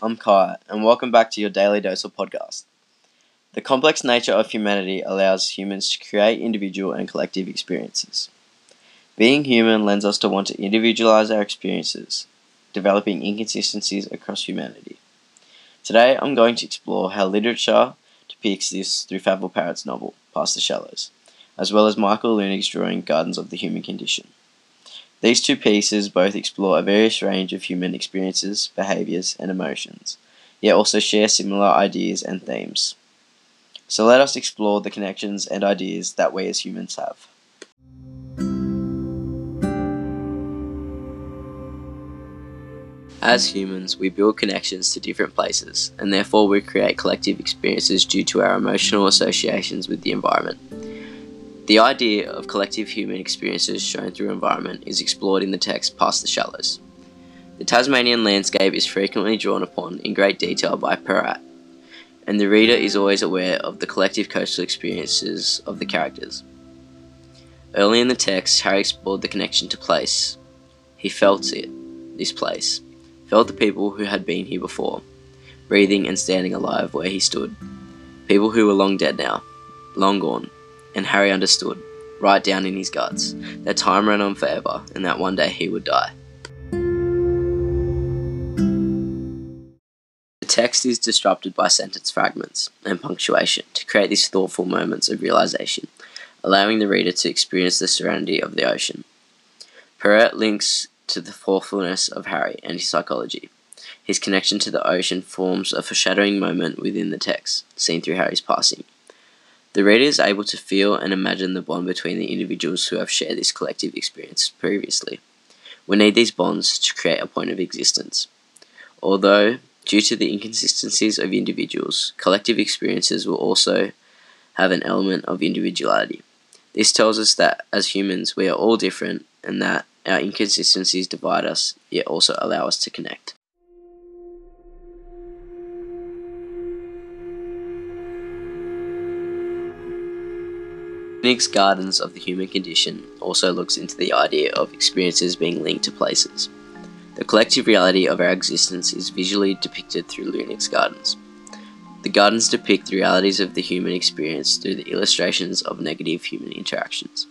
I'm Kai, and welcome back to your Daily Dose of Podcast. The complex nature of humanity allows humans to create individual and collective experiences. Being human lends us to want to individualize our experiences, developing inconsistencies across humanity. Today, I'm going to explore how literature depicts this through Favel Parrett's novel, Past the Shallows, as well as Michael Leunig's drawing Gardens of the Human Condition. These two pieces both explore a various range of human experiences, behaviors, and emotions, yet also share similar ideas and themes. So let us explore the connections and ideas that we as humans have. As humans, we build connections to different places, and therefore we create collective experiences due to our emotional associations with the environment. The idea of collective human experiences shown through environment is explored in the text Past the Shallows. The Tasmanian landscape is frequently drawn upon in great detail by Parrett, and the reader is always aware of the collective coastal experiences of the characters. Early in the text, Harry explored the connection to place. He felt it, this place, felt the people who had been here before, breathing and standing alive where he stood. People who were long dead now, long gone, and Harry understood, right down in his guts, that time ran on forever and that one day he would die. The text is disrupted by sentence fragments and punctuation to create these thoughtful moments of realization, allowing the reader to experience the serenity of the ocean. Parrett links to the thoughtfulness of Harry and his psychology. His connection to the ocean forms a foreshadowing moment within the text, seen through Harry's passing. The reader is able to feel and imagine the bond between the individuals who have shared this collective experience previously. We need these bonds to create a point of existence. Although, due to the inconsistencies of individuals, collective experiences will also have an element of individuality. This tells us that as humans we are all different and that our inconsistencies divide us, yet also allow us to connect. Leunig's Gardens of the Human Condition also looks into the idea of experiences being linked to places. The collective reality of our existence is visually depicted through Leunig's Gardens. The gardens depict the realities of the human experience through the illustrations of negative human interactions.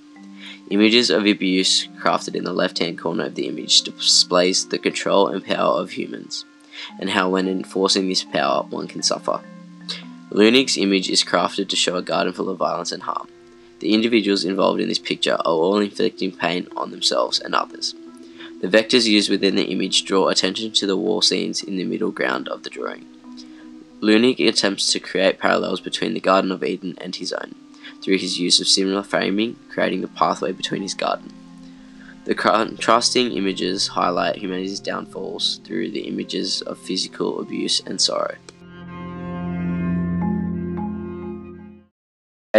Images of abuse crafted in the left-hand corner of the image displays the control and power of humans, and how when enforcing this power one can suffer. Leunig's image is crafted to show a garden full of violence and harm. The individuals involved in this picture are all inflicting pain on themselves and others. The vectors used within the image draw attention to the war scenes in the middle ground of the drawing. Leunig attempts to create parallels between the Garden of Eden and his own, through his use of similar framing, creating the pathway between his garden. The contrasting images highlight humanity's downfalls through the images of physical abuse and sorrow.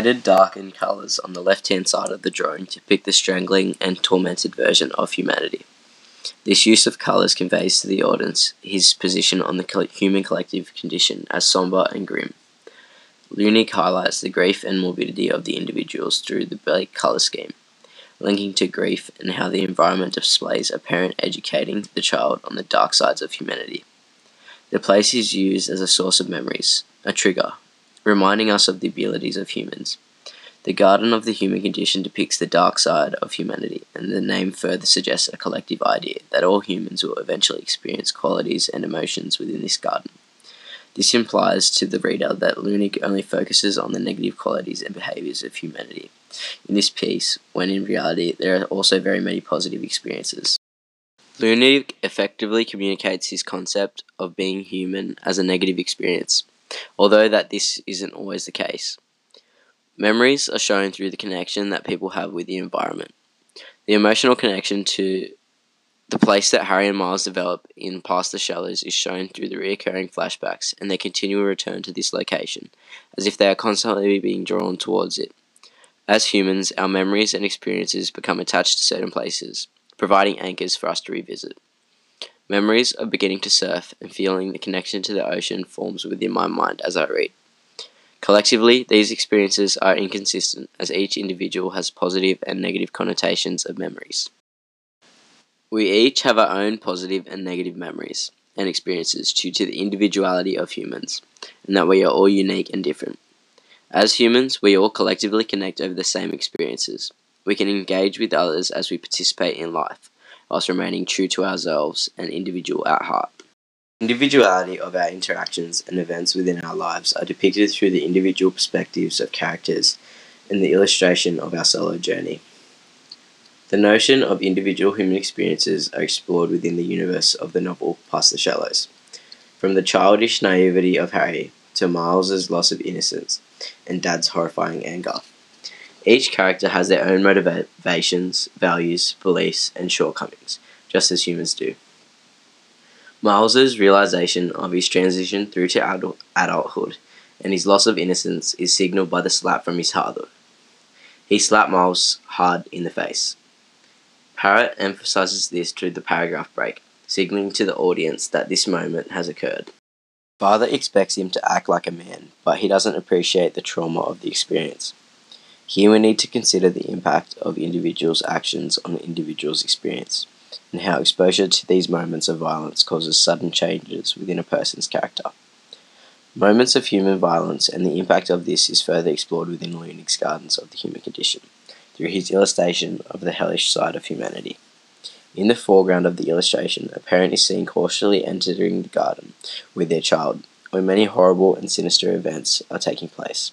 Darkened colours on the left-hand side of the drawing depict the strangling and tormented version of humanity. This use of colours conveys to the audience his position on the human collective condition as sombre and grim. Leunig highlights the grief and morbidity of the individuals through the bleak colour scheme, linking to grief and how the environment displays a parent educating the child on the dark sides of humanity. The place is used as a source of memories, a trigger, reminding us of the abilities of humans. The Garden of the Human Condition depicts the dark side of humanity, and the name further suggests a collective idea that all humans will eventually experience qualities and emotions within this garden. This implies to the reader that Leunig only focuses on the negative qualities and behaviours of humanity in this piece, when in reality there are also very many positive experiences. Leunig effectively communicates his concept of being human as a negative experience, although that this isn't always the case. Memories are shown through the connection that people have with the environment. The emotional connection to the place that Harry and Miles develop in Past the Shallows is shown through the recurring flashbacks and their continual return to this location, as if they are constantly being drawn towards it. As humans, our memories and experiences become attached to certain places, providing anchors for us to revisit. Memories of beginning to surf and feeling the connection to the ocean forms within my mind as I read. Collectively, these experiences are inconsistent as each individual has positive and negative connotations of memories. We each have our own positive and negative memories, and experiences due to the individuality of humans, and that we are all unique and different. As humans, we all collectively connect over the same experiences. We can engage with others as we participate in life, whilst remaining true to ourselves and individual at heart. Individuality of our interactions and events within our lives are depicted through the individual perspectives of characters in the illustration of our solo journey. The notion of individual human experiences are explored within the universe of the novel Past the Shallows. From the childish naivety of Harry to Miles's loss of innocence and Dad's horrifying anger. Each character has their own motivations, values, beliefs, and shortcomings, just as humans do. Miles's realization of his transition through to adult, adulthood and his loss of innocence is signaled by the slap from his father. He slapped Miles hard in the face. Parrett emphasizes this through the paragraph break, signaling to the audience that this moment has occurred. Father expects him to act like a man, but he doesn't appreciate the trauma of the experience. Here we need to consider the impact of individuals' actions on individual's experience and how exposure to these moments of violence causes sudden changes within a person's character. Moments of human violence and the impact of this is further explored within Leunig's Gardens of the Human Condition, through his illustration of the hellish side of humanity. In the foreground of the illustration, a parent is seen cautiously entering the garden with their child, where many horrible and sinister events are taking place.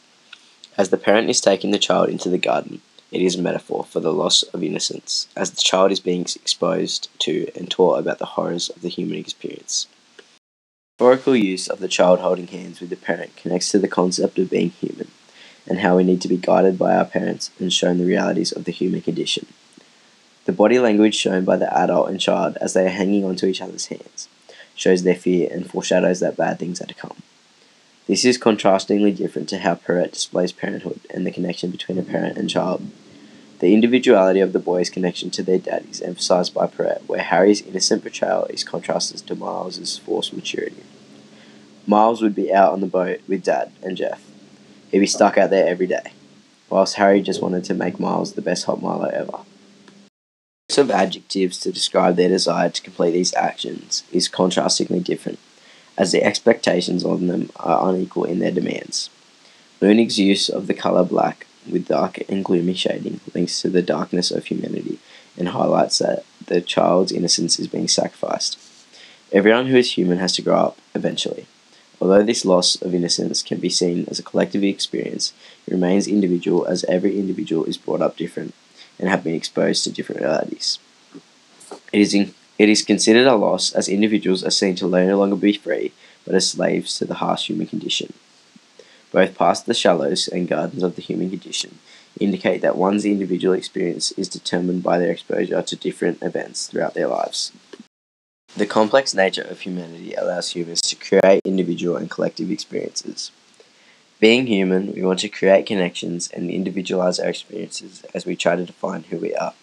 As the parent is taking the child into the garden, it is a metaphor for the loss of innocence, as the child is being exposed to and taught about the horrors of the human experience. Metaphorical use of the child holding hands with the parent connects to the concept of being human, and how we need to be guided by our parents and shown the realities of the human condition. The body language shown by the adult and child as they are hanging onto each other's hands shows their fear and foreshadows that bad things are to come. This is contrastingly different to how Parrett displays parenthood and the connection between a parent and child. The individuality of the boy's connection to their dad is emphasized by Parrett, where Harry's innocent portrayal is contrasted to Miles's forced maturity. Miles would be out on the boat with Dad and Jeff. He'd be stuck out there every day, whilst Harry just wanted to make Miles the best hot Milo ever. Use of adjectives to describe their desire to complete these actions is contrastingly different, as the expectations on them are unequal in their demands. Leunig's use of the colour black with dark and gloomy shading links to the darkness of humanity and highlights that the child's innocence is being sacrificed. Everyone who is human has to grow up eventually. Although this loss of innocence can be seen as a collective experience, it remains individual as every individual is brought up different and have been exposed to different realities. It is, in, it is considered a loss as individuals are seen to no longer be free, but as slaves to the harsh human condition. Both Past the Shallows and Gardens of the Human Condition indicate that one's individual experience is determined by their exposure to different events throughout their lives. The complex nature of humanity allows humans to create individual and collective experiences. Being human, we want to create connections and individualize our experiences as we try to define who we are.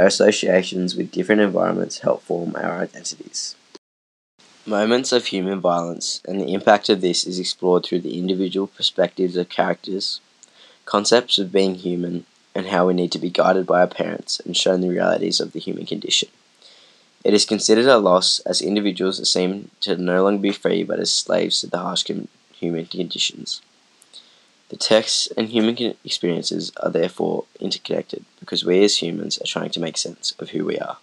Our associations with different environments help form our identities. Moments of human violence and the impact of this is explored through the individual perspectives of characters, concepts of being human, and how we need to be guided by our parents and shown the realities of the human condition. It is considered a loss as individuals seem to no longer be free but as slaves to the harsh human conditions. The texts and human experiences are therefore interconnected because we as humans are trying to make sense of who we are.